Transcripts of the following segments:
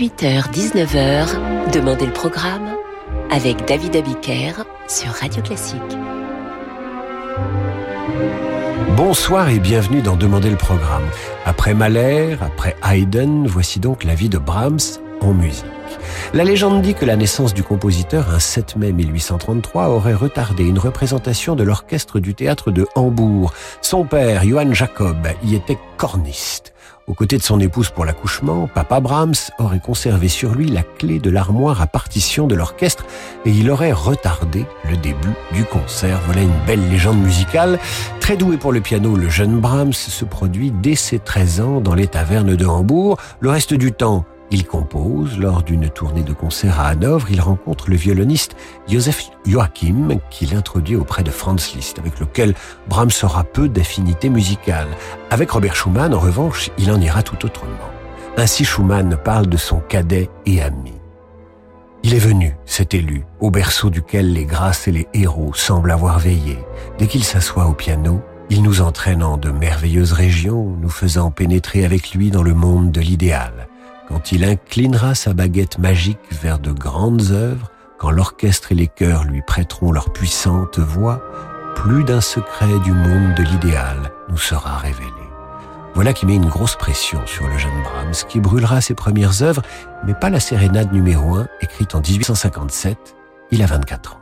18h-19h, Demandez le programme avec David Abiker sur Radio Classique. Bonsoir et bienvenue dans Demander le programme. Après Mahler, après Haydn, voici donc la vie de Brahms en musique. La légende dit que la naissance du compositeur, un 7 mai 1833, aurait retardé une représentation de l'orchestre du théâtre de Hambourg. Son père, Johann Jacob, y était corniste. Aux côtés de son épouse pour l'accouchement, Papa Brahms aurait conservé sur lui la clé de l'armoire à partition de l'orchestre et il aurait retardé le début du concert. Voilà une belle légende musicale. Très doué pour le piano, le jeune Brahms se produit dès ses 13 ans dans les tavernes de Hambourg. Le reste du temps, il compose. Lors d'une tournée de concert à Hanovre, il rencontre le violoniste Joseph Joachim, qu'il introduit auprès de Franz Liszt, avec lequel Brahms aura peu d'affinité musicale. Avec Robert Schumann, en revanche, il en ira tout autrement. Ainsi Schumann parle de son cadet et ami. Il est venu, cet élu, au berceau duquel les grâces et les héros semblent avoir veillé. Dès qu'il s'assoit au piano, il nous entraîne en de merveilleuses régions, nous faisant pénétrer avec lui dans le monde de l'idéal quand il inclinera sa baguette magique vers de grandes œuvres, quand l'orchestre et les chœurs lui prêteront leur puissante voix, plus d'un secret du monde de l'idéal nous sera révélé. Voilà qui met une grosse pression sur le jeune Brahms, qui brûlera ses premières œuvres, mais pas la sérénade numéro 1, écrite en 1857. Il a 24 ans.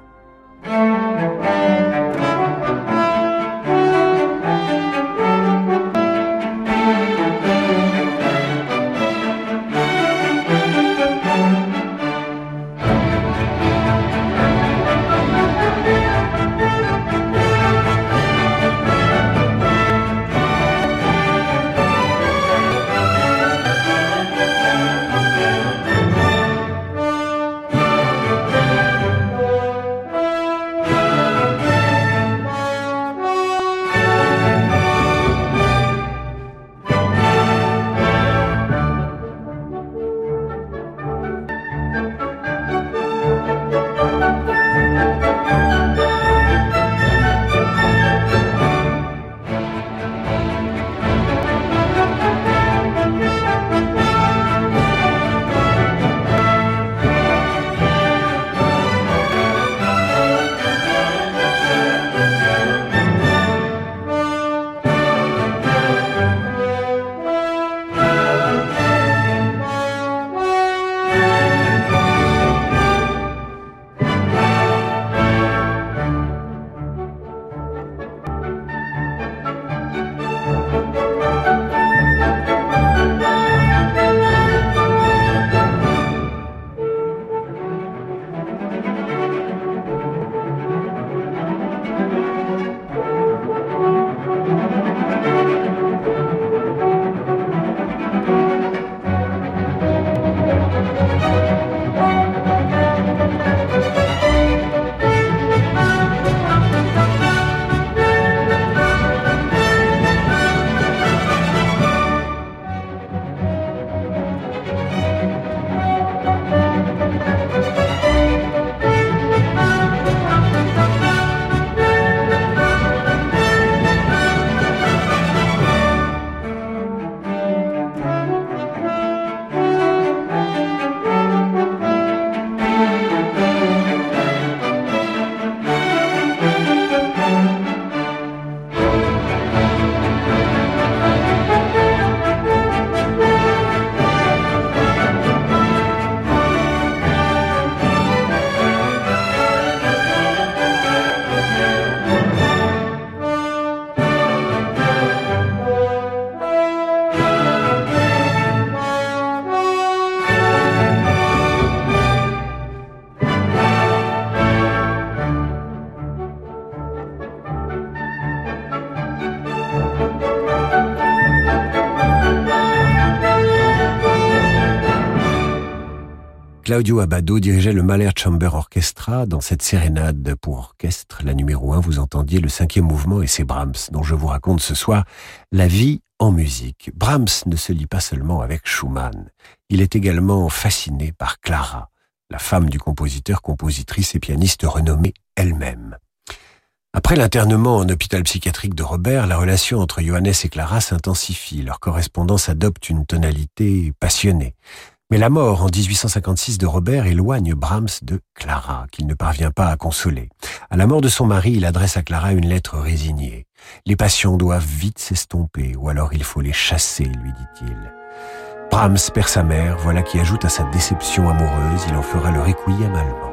Claudio Abbado dirigeait le Mahler Chamber Orchestra. Dans cette sérénade pour orchestre, la numéro 1, vous entendiez le cinquième mouvement et c'est Brahms dont je vous raconte ce soir la vie en musique. Brahms ne se lit pas seulement avec Schumann. Il est également fasciné par Clara, la femme du compositeur, compositrice et pianiste renommée elle-même. Après l'internement en hôpital psychiatrique de Robert, la relation entre Johannes et Clara s'intensifie. Leur correspondance adopte une tonalité passionnée. Mais la mort en 1856 de Robert éloigne Brahms de Clara, qu'il ne parvient pas à consoler. À la mort de son mari, il adresse à Clara une lettre résignée. Les passions doivent vite s'estomper, ou alors il faut les chasser, lui dit-il. Brahms perd sa mère, voilà qui ajoute à sa déception amoureuse, il en fera le requiem allemand.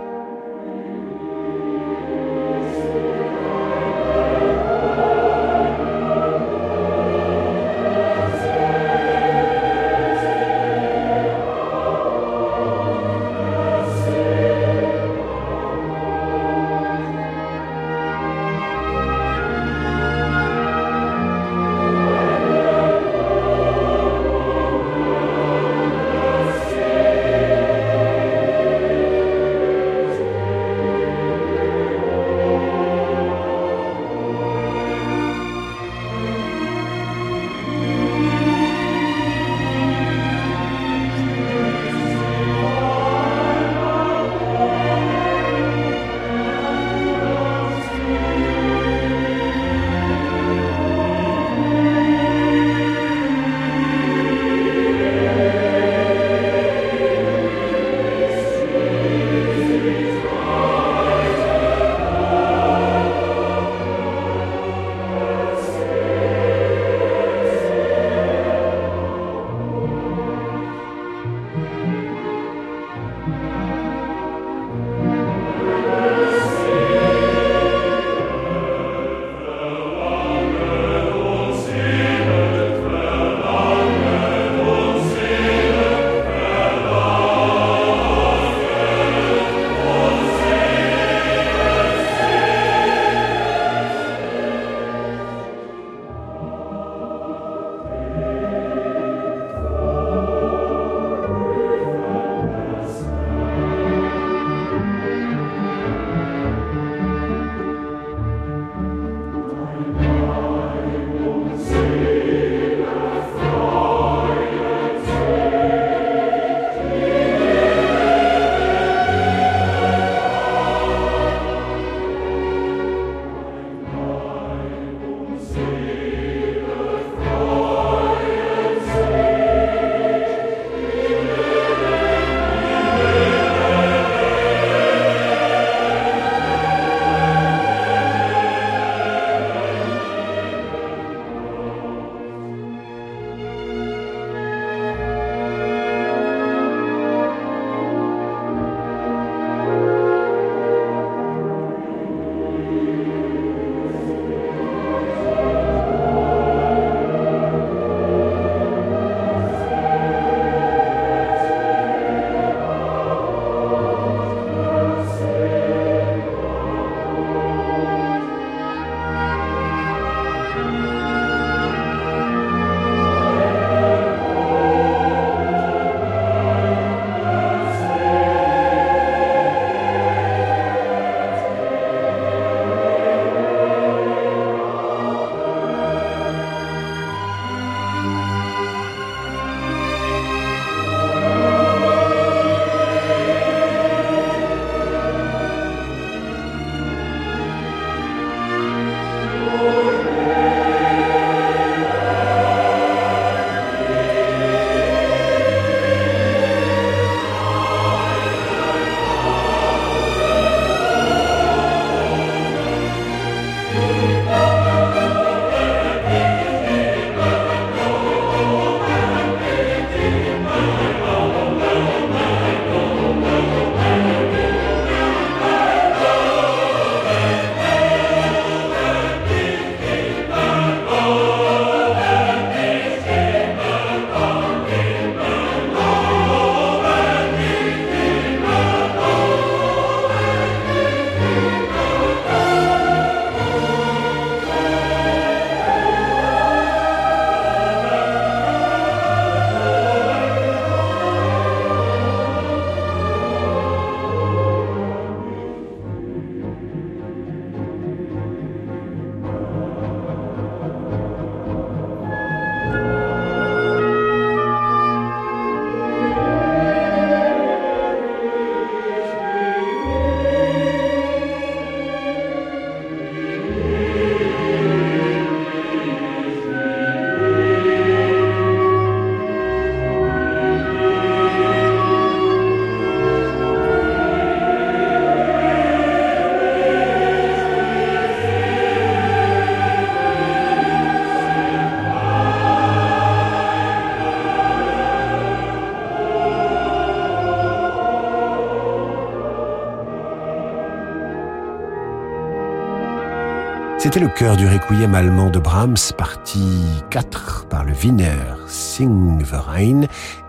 C'était le cœur du requiem allemand de Brahms, partie 4 par le Wiener Singverein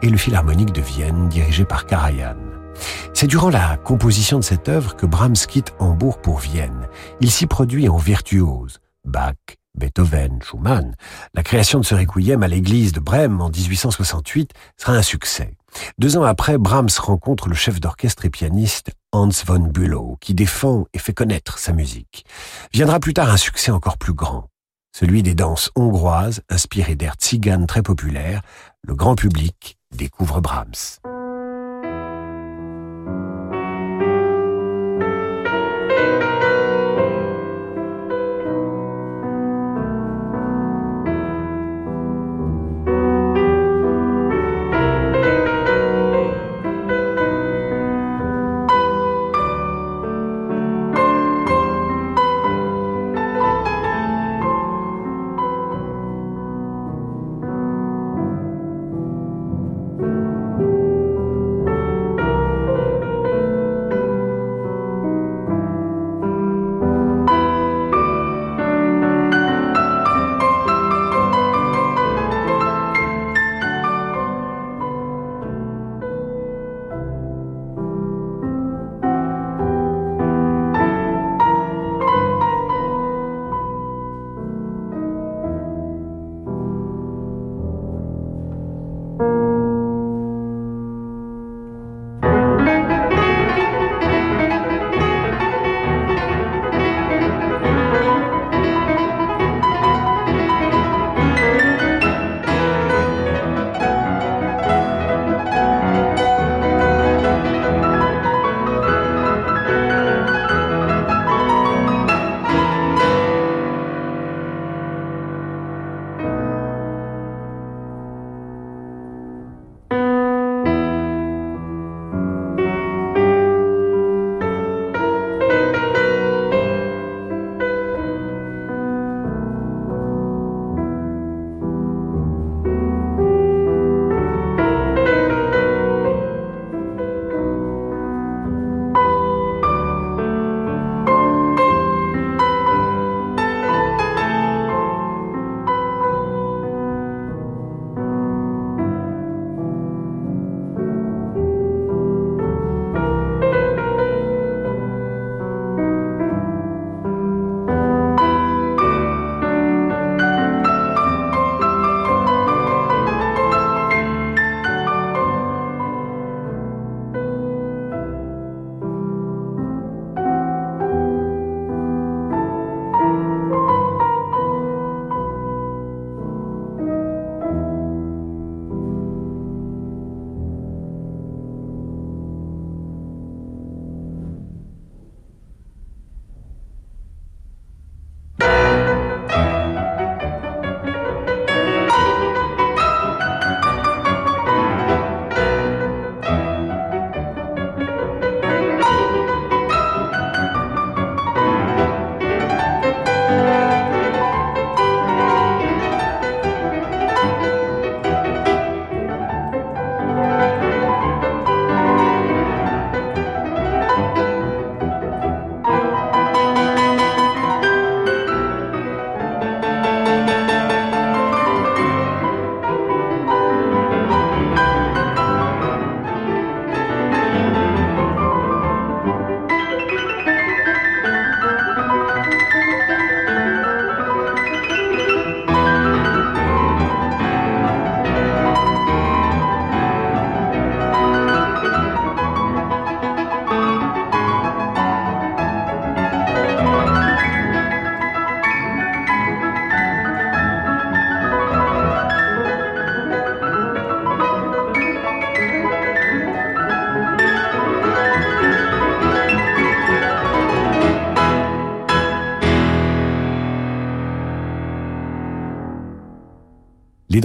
et le Philharmonique de Vienne, dirigé par Karajan. C'est durant la composition de cette œuvre que Brahms quitte Hambourg pour Vienne. Il s'y produit en virtuose. Bach, Beethoven, Schumann. La création de ce requiem à l'église de Brême en 1868 sera un succès. Deux ans après, Brahms rencontre le chef d'orchestre et pianiste Hans von Bülow, qui défend et fait connaître sa musique. Viendra plus tard un succès encore plus grand, celui des danses hongroises inspirées d'air tziganes très populaires. Le grand public découvre Brahms.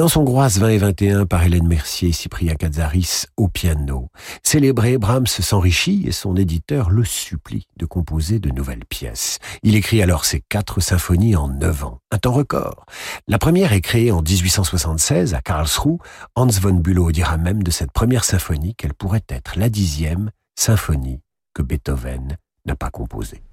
Les danses hongroises 20 et 21 par Hélène Mercier et Cyprien Katsaris au piano. Célébré, Brahms s'enrichit et son éditeur le supplie de composer de nouvelles pièces. Il écrit alors ses quatre symphonies en neuf ans, un temps record. La première est créée en 1876 à Karlsruhe. Hans von Bülow dira même de cette première symphonie qu'elle pourrait être la dixième « symphonie que Beethoven n'a pas composée.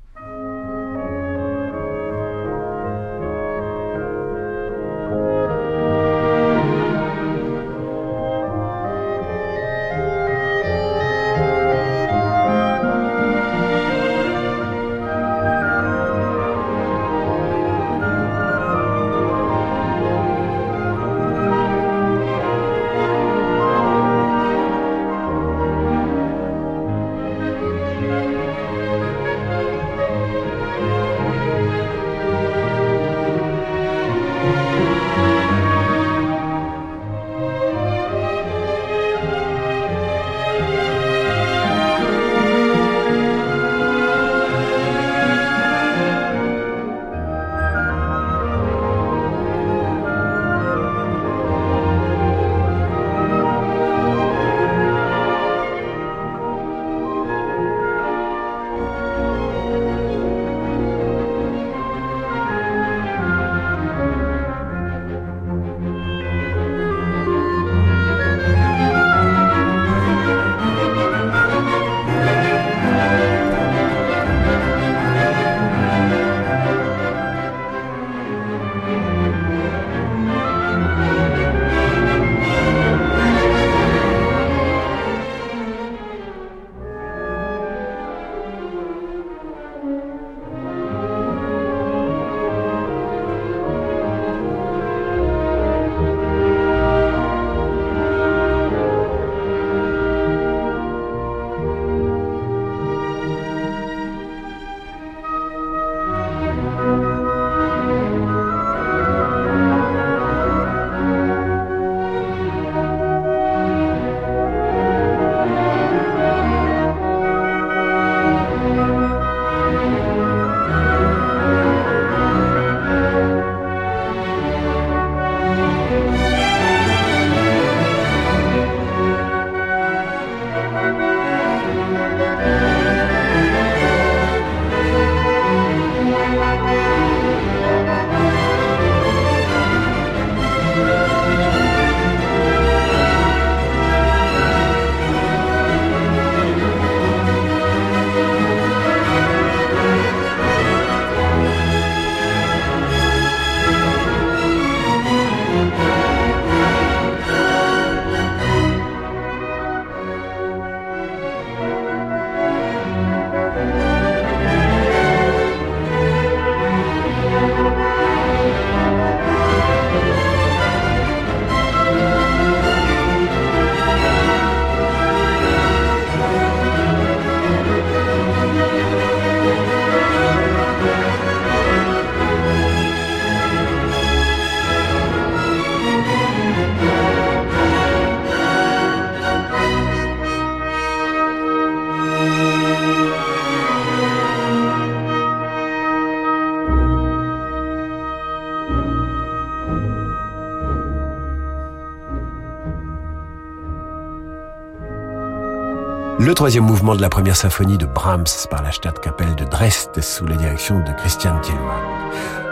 Troisième mouvement de la première symphonie de Brahms par la Stadtkapelle de Dresde sous la direction de Christian Tillmann.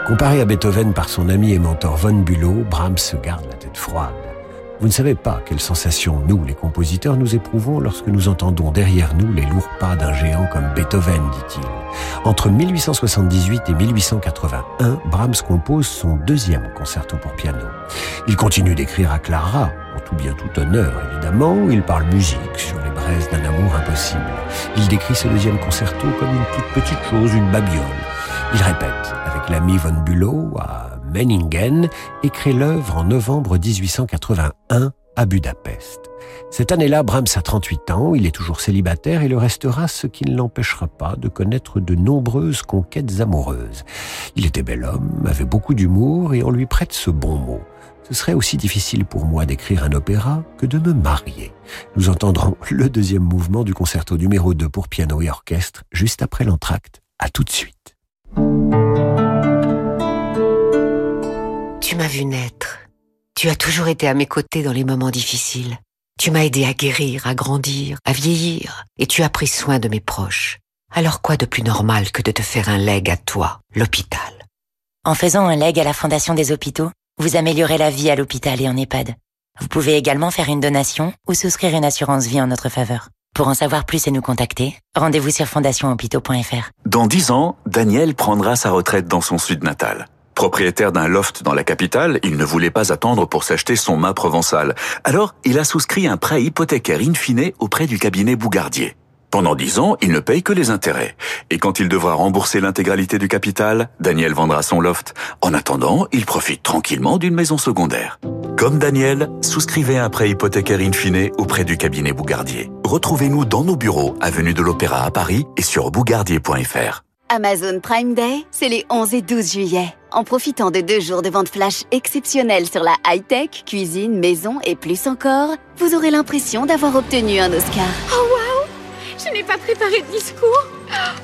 Comparé à Beethoven par son ami et mentor von Bülow, Brahms se garde la tête froide. Vous ne savez pas quelle sensation nous, les compositeurs, nous éprouvons lorsque nous entendons derrière nous les lourds pas d'un géant comme Beethoven, dit-il. Entre 1878 et 1881, Brahms compose son deuxième concerto pour piano. Il continue d'écrire à Clara, en tout bien tout honneur évidemment, il parle musique sur d'un amour impossible. Il décrit ce deuxième concerto comme une toute petite chose, une babiole. Il répète avec l'ami von Bülow à Menningen et crée l'œuvre en novembre 1881 à Budapest. Cette année-là, Brahms a 38 ans, il est toujours célibataire et le restera, ce qui ne l'empêchera pas de connaître de nombreuses conquêtes amoureuses. Il était bel homme, avait beaucoup d'humour et on lui prête ce bon mot. Ce serait aussi difficile pour moi d'écrire un opéra que de me marier. Nous entendrons le deuxième mouvement du concerto numéro 2 pour piano et orchestre juste après l'entracte. À tout de suite. Tu m'as vu naître. Tu as toujours été à mes côtés dans les moments difficiles. Tu m'as aidé à guérir, à grandir, à vieillir, et tu as pris soin de mes proches. Alors quoi de plus normal que de te faire un leg à toi, l'hôpital? En faisant un leg à la Fondation des hôpitaux, vous améliorez la vie à l'hôpital et en EHPAD. Vous pouvez également faire une donation ou souscrire une assurance vie en notre faveur. Pour en savoir plus et nous contacter, rendez-vous sur fondationhôpitaux.fr. Dans dix ans, Daniel prendra sa retraite dans son sud natal. Propriétaire d'un loft dans la capitale, il ne voulait pas attendre pour s'acheter son mât provençal. Alors, il a souscrit un prêt hypothécaire in fine auprès du cabinet Bougardier. Pendant dix ans, il ne paye que les intérêts. Et quand il devra rembourser l'intégralité du capital, Daniel vendra son loft. En attendant, il profite tranquillement d'une maison secondaire. Comme Daniel, souscrivez un prêt hypothécaire in fine auprès du cabinet Bougardier. Retrouvez-nous dans nos bureaux, avenue de l'Opéra à Paris et sur bougardier.fr. Amazon Prime Day, c'est les 11 et 12 juillet. En profitant de deux jours de vente flash exceptionnels sur la high-tech, cuisine, maison et plus encore, vous aurez l'impression d'avoir obtenu un Oscar. Oh wow Je n'ai pas préparé de discours?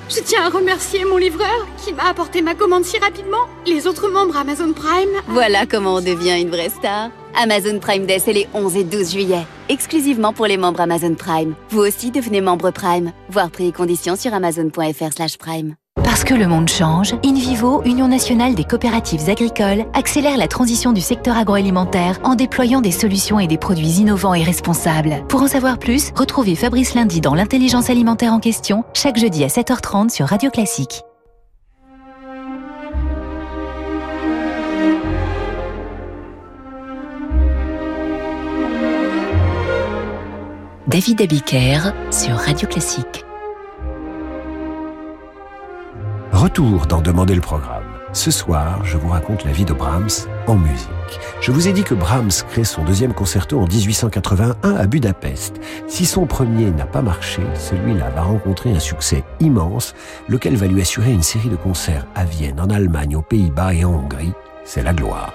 Je tiens à remercier mon livreur qui m'a apporté ma commande si rapidement. Les autres membres Amazon Prime. Voilà comment on devient une vraie star. Amazon Prime Day, c'est les 11 et 12 juillet. Exclusivement pour les membres Amazon Prime. Vous aussi devenez membre Prime. Voir prix et conditions sur amazon.fr/prime. Parce que le monde change, InVivo, Union nationale des coopératives agricoles, accélère la transition du secteur agroalimentaire en déployant des solutions et des produits innovants et responsables. Pour en savoir plus, retrouvez Fabrice Lundi dans l'intelligence alimentaire en question, chaque jeudi à 7h30 sur Radio Classique. David Abiker sur Radio Classique. Retour dans Demander le programme. Ce soir, je vous raconte la vie de Brahms en musique. Je vous ai dit que Brahms crée son deuxième concerto en 1881 à Budapest. Si son premier n'a pas marché, celui-là va rencontrer un succès immense, lequel va lui assurer une série de concerts à Vienne, en Allemagne, aux Pays-Bas et en Hongrie. C'est la gloire.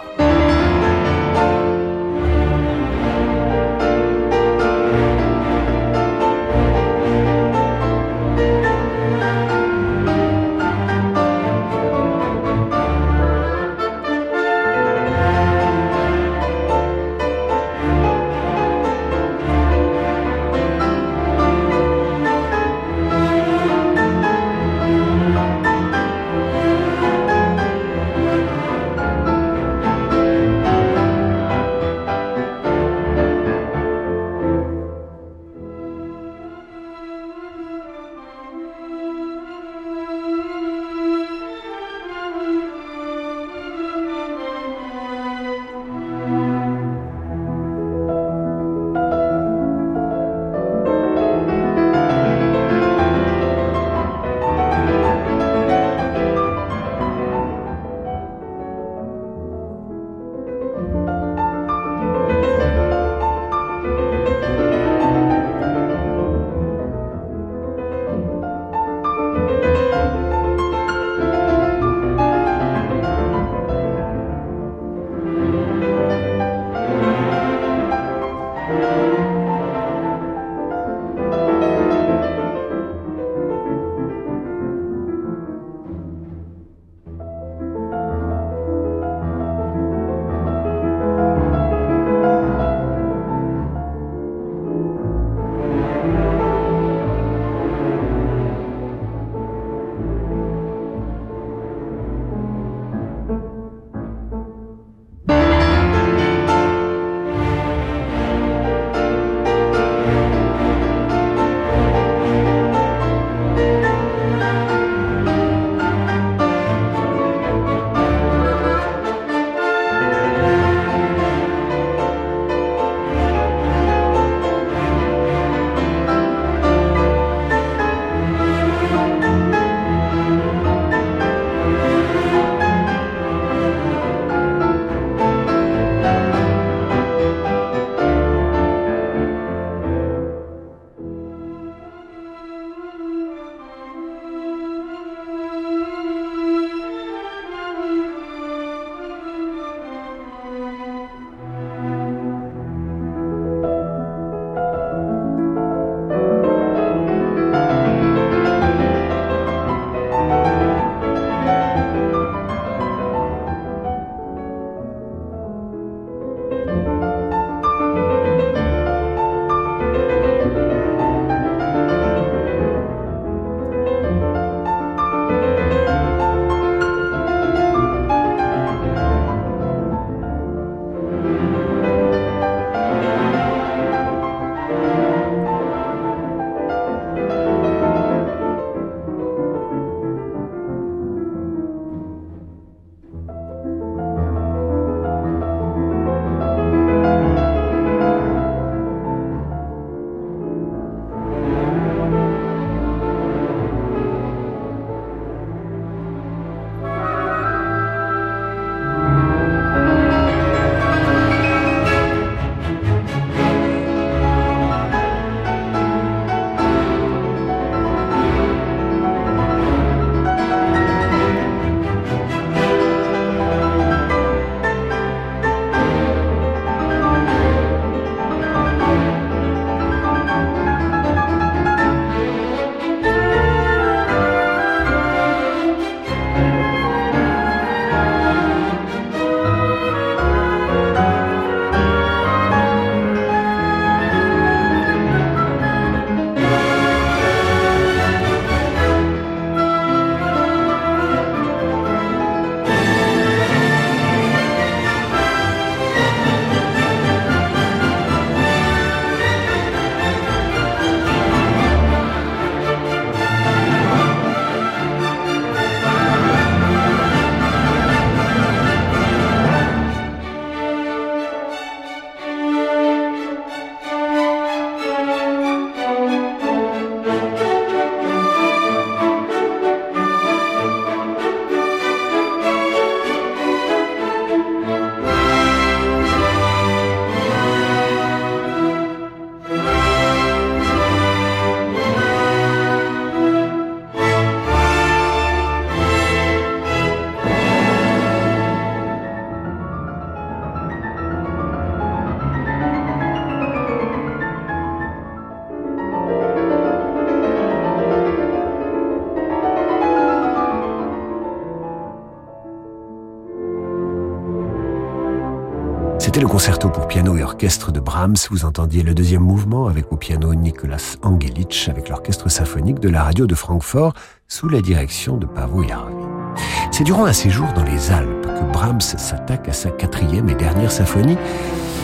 Concerto pour piano et orchestre de Brahms. Vous entendiez le deuxième mouvement avec au piano Nicolas Angelic avec l'orchestre symphonique de la radio de Francfort sous la direction de Pavo Jarvi. C'est durant un séjour dans les Alpes que Brahms s'attaque à sa quatrième et dernière symphonie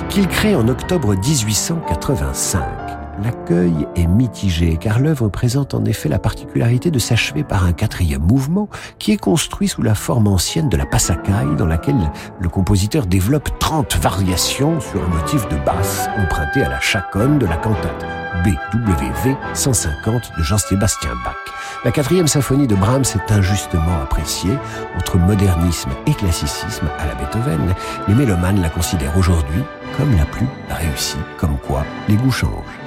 qu'il crée en octobre 1885 l'accueil est mitigé car l'œuvre présente en effet la particularité de s'achever par un quatrième mouvement qui est construit sous la forme ancienne de la passacaille dans laquelle le compositeur développe 30 variations sur un motif de basse emprunté à la chaconne de la cantate BWV 150 de Jean-Sébastien Bach. La quatrième symphonie de Brahms est injustement appréciée entre modernisme et classicisme à la Beethoven. Les mélomanes la considèrent aujourd'hui comme la plus réussie, comme quoi les goûts changent.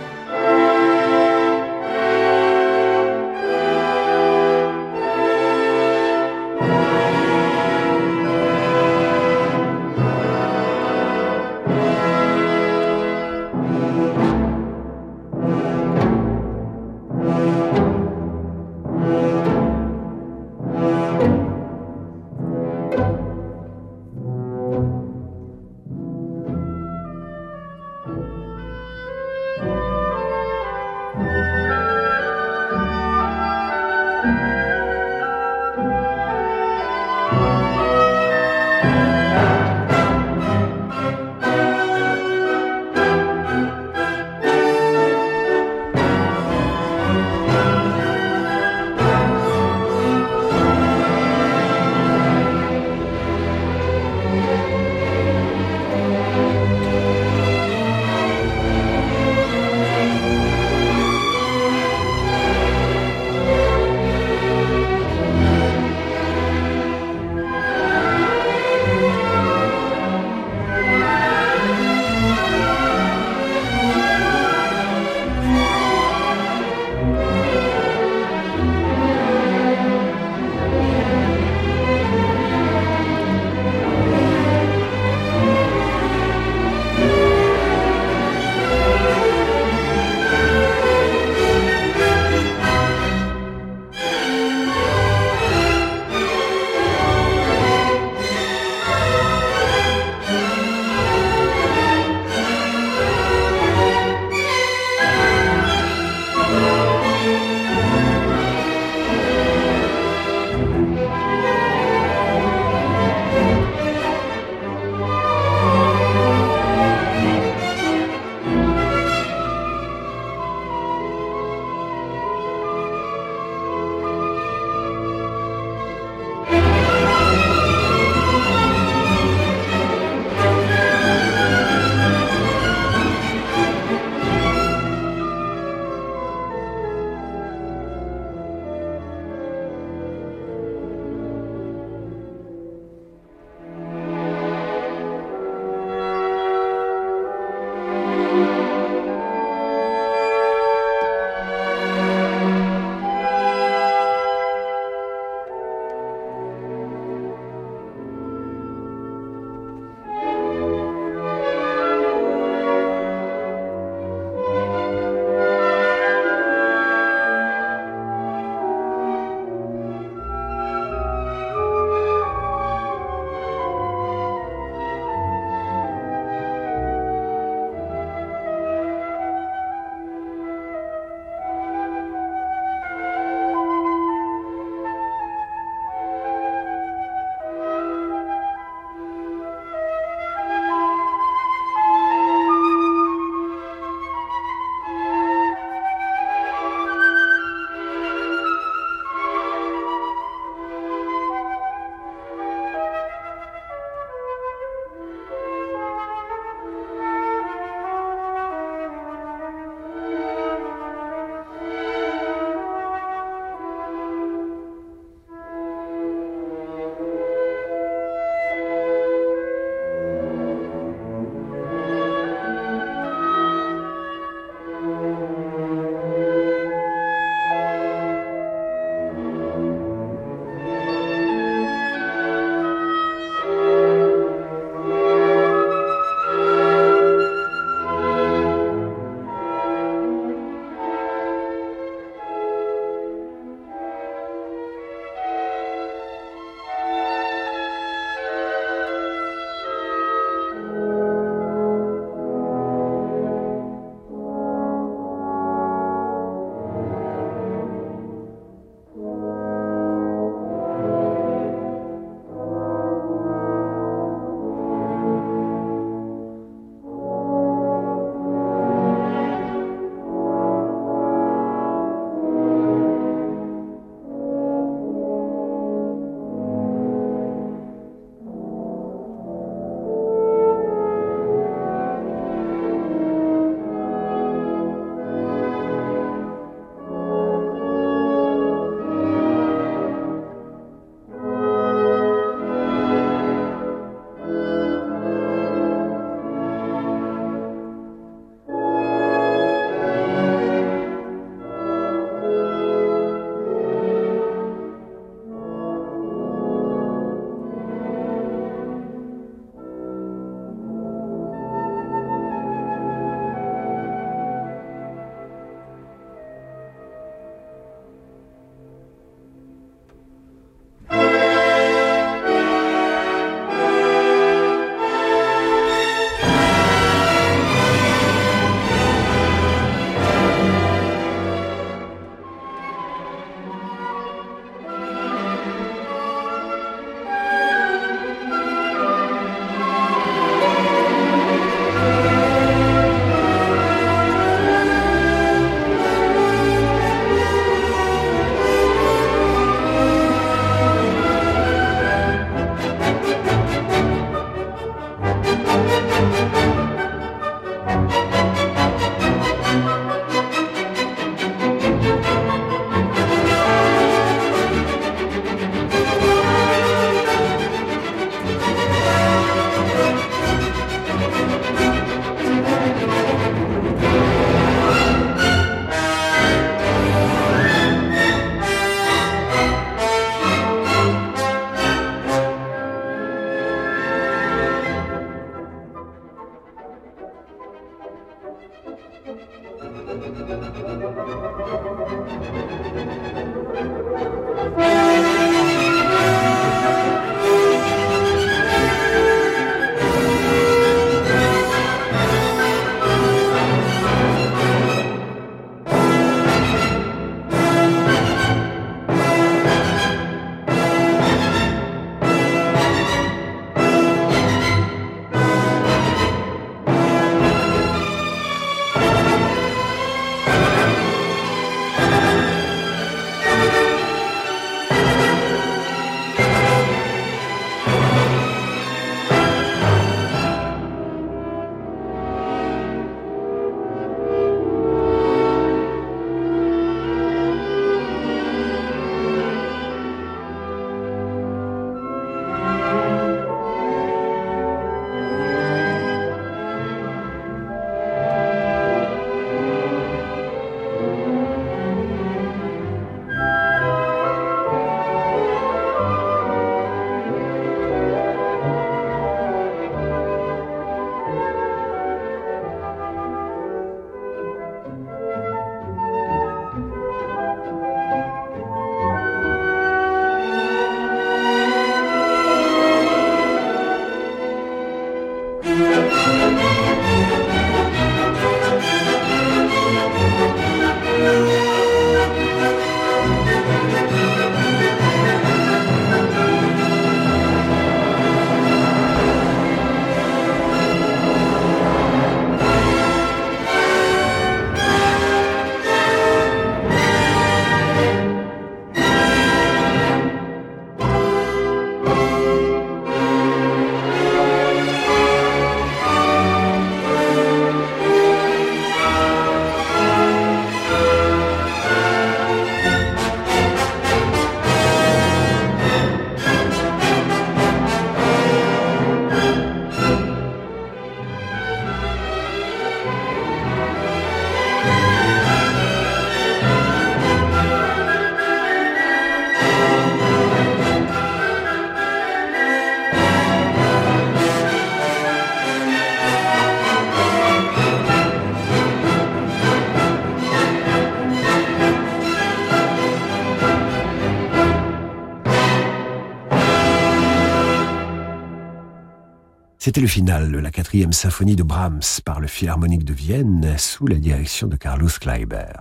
C'était le final de la quatrième symphonie de Brahms par le Philharmonique de Vienne sous la direction de Carlos Kleiber.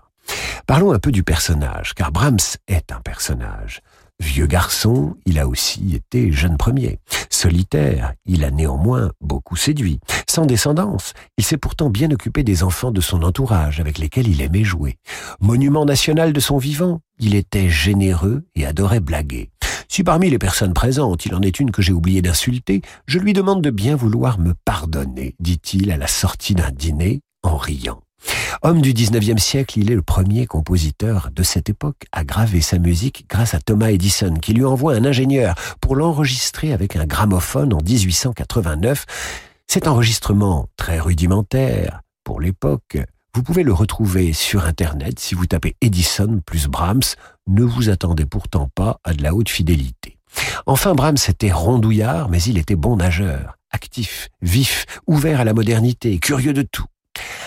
Parlons un peu du personnage, car Brahms est un personnage. Vieux garçon, il a aussi été jeune premier. Solitaire, il a néanmoins beaucoup séduit. Sans descendance, il s'est pourtant bien occupé des enfants de son entourage avec lesquels il aimait jouer. Monument national de son vivant, il était généreux et adorait blaguer. Si parmi les personnes présentes, il en est une que j'ai oublié d'insulter, je lui demande de bien vouloir me pardonner, dit-il à la sortie d'un dîner en riant. Homme du 19e siècle, il est le premier compositeur de cette époque à graver sa musique grâce à Thomas Edison, qui lui envoie un ingénieur pour l'enregistrer avec un gramophone en 1889. Cet enregistrement très rudimentaire pour l'époque, vous pouvez le retrouver sur Internet si vous tapez Edison plus Brahms. Ne vous attendez pourtant pas à de la haute fidélité. Enfin, Brahms était rondouillard, mais il était bon nageur, actif, vif, ouvert à la modernité, curieux de tout.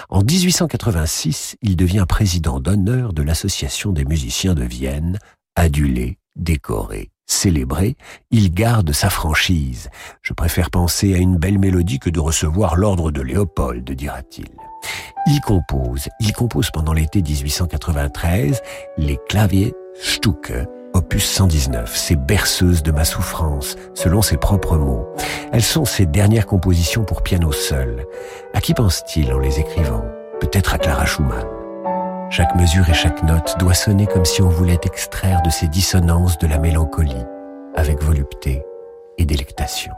En 1886, il devient président d'honneur de l'Association des musiciens de Vienne, adulé, décoré, célébré, il garde sa franchise. Je préfère penser à une belle mélodie que de recevoir l'ordre de Léopold, dira-t-il. Il compose, il compose pendant l'été 1893 les claviers Stucke, opus 119, ces berceuses de ma souffrance, selon ses propres mots. Elles sont ses dernières compositions pour piano seul. À qui pense-t-il en les écrivant? Peut-être à Clara Schumann. Chaque mesure et chaque note doit sonner comme si on voulait extraire de ces dissonances de la mélancolie, avec volupté et délectation.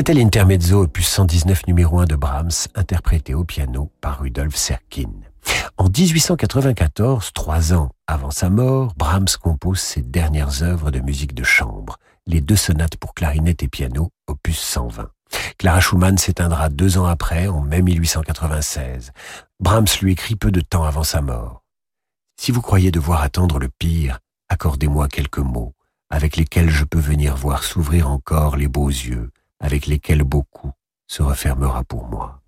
C'était l'intermezzo opus 119 numéro 1 de Brahms, interprété au piano par Rudolf Serkin. En 1894, trois ans avant sa mort, Brahms compose ses dernières œuvres de musique de chambre, les deux sonates pour clarinette et piano, opus 120. Clara Schumann s'éteindra deux ans après, en mai 1896. Brahms lui écrit peu de temps avant sa mort. Si vous croyez devoir attendre le pire, accordez-moi quelques mots, avec lesquels je peux venir voir s'ouvrir encore les beaux yeux, avec lesquels beaucoup se refermera pour moi.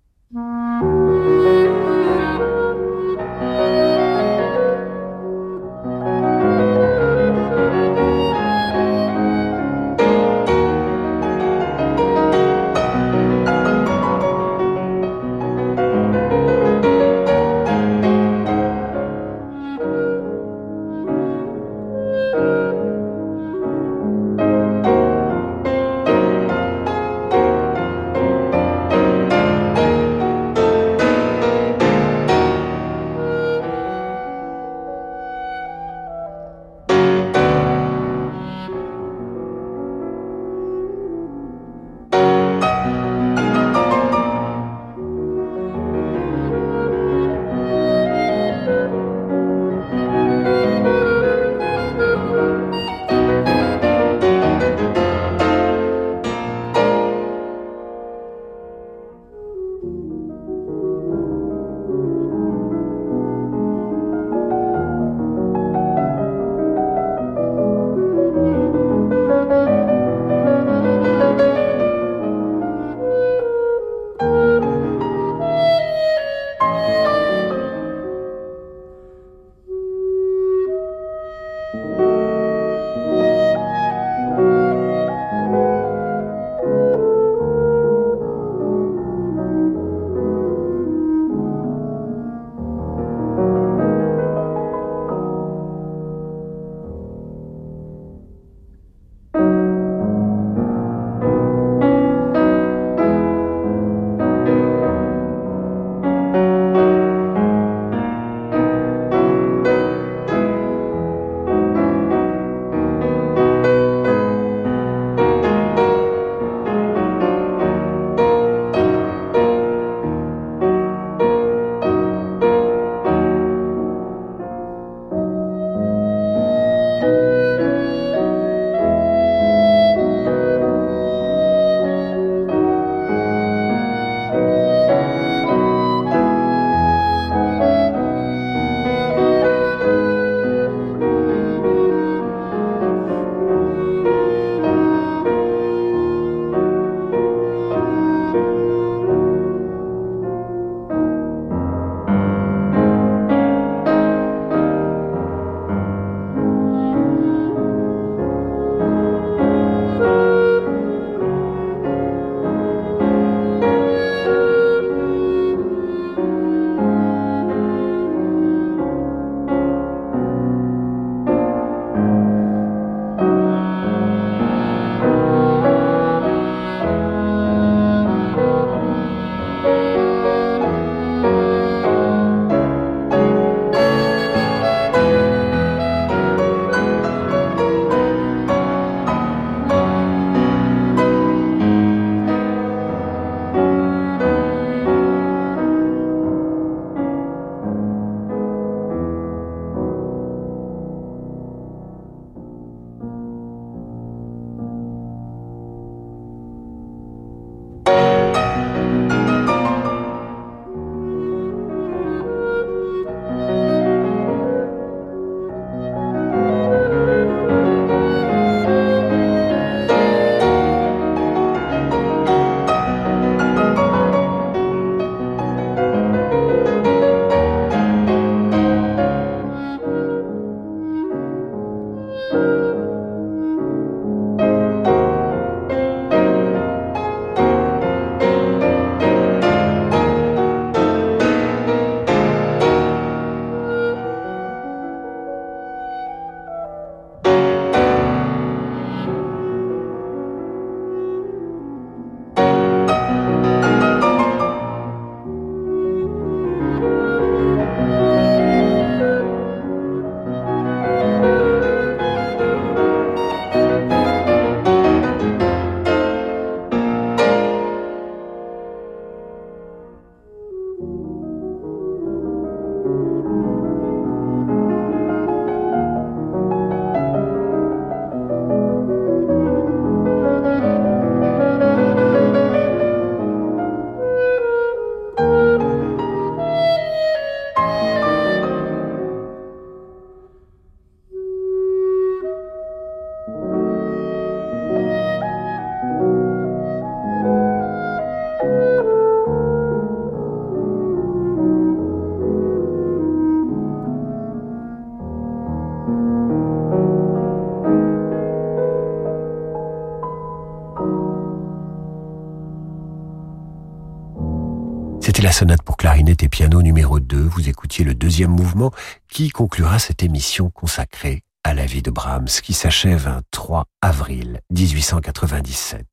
Le deuxième mouvement qui conclura cette émission consacrée à la vie de Brahms qui s'achève un 3 avril 1897.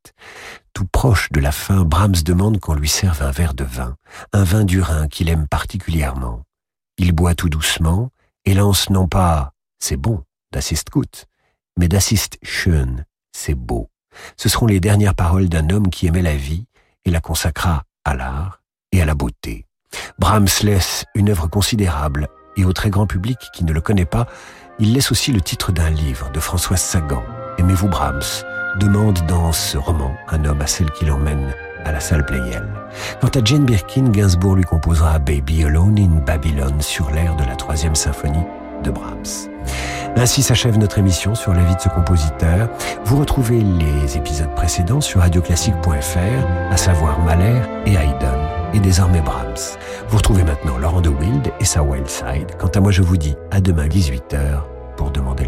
Tout proche de la fin, Brahms demande qu'on lui serve un verre de vin, un vin du Rhin qu'il aime particulièrement. Il boit tout doucement et lance non pas c'est bon d'assist gut, mais d'assist schön, c'est beau. Ce seront les dernières paroles d'un homme qui aimait la vie et la consacra à l'art et à la beauté. Brahms laisse une œuvre considérable et au très grand public qui ne le connaît pas, il laisse aussi le titre d'un livre de Françoise Sagan, Aimez-vous Brahms? demande dans ce roman un homme à celle qui l'emmène à la salle Playel. Quant à Jane Birkin, Gainsbourg lui composera Baby Alone in Babylon sur l'air de la troisième symphonie de Brahms. Ainsi s'achève notre émission sur la vie de ce compositeur. Vous retrouvez les épisodes précédents sur radioclassique.fr, à savoir Mahler et Haydn, et désormais Brahms. Vous retrouvez maintenant Laurent de Wild et sa Wild Side. Quant à moi, je vous dis à demain 18h pour demander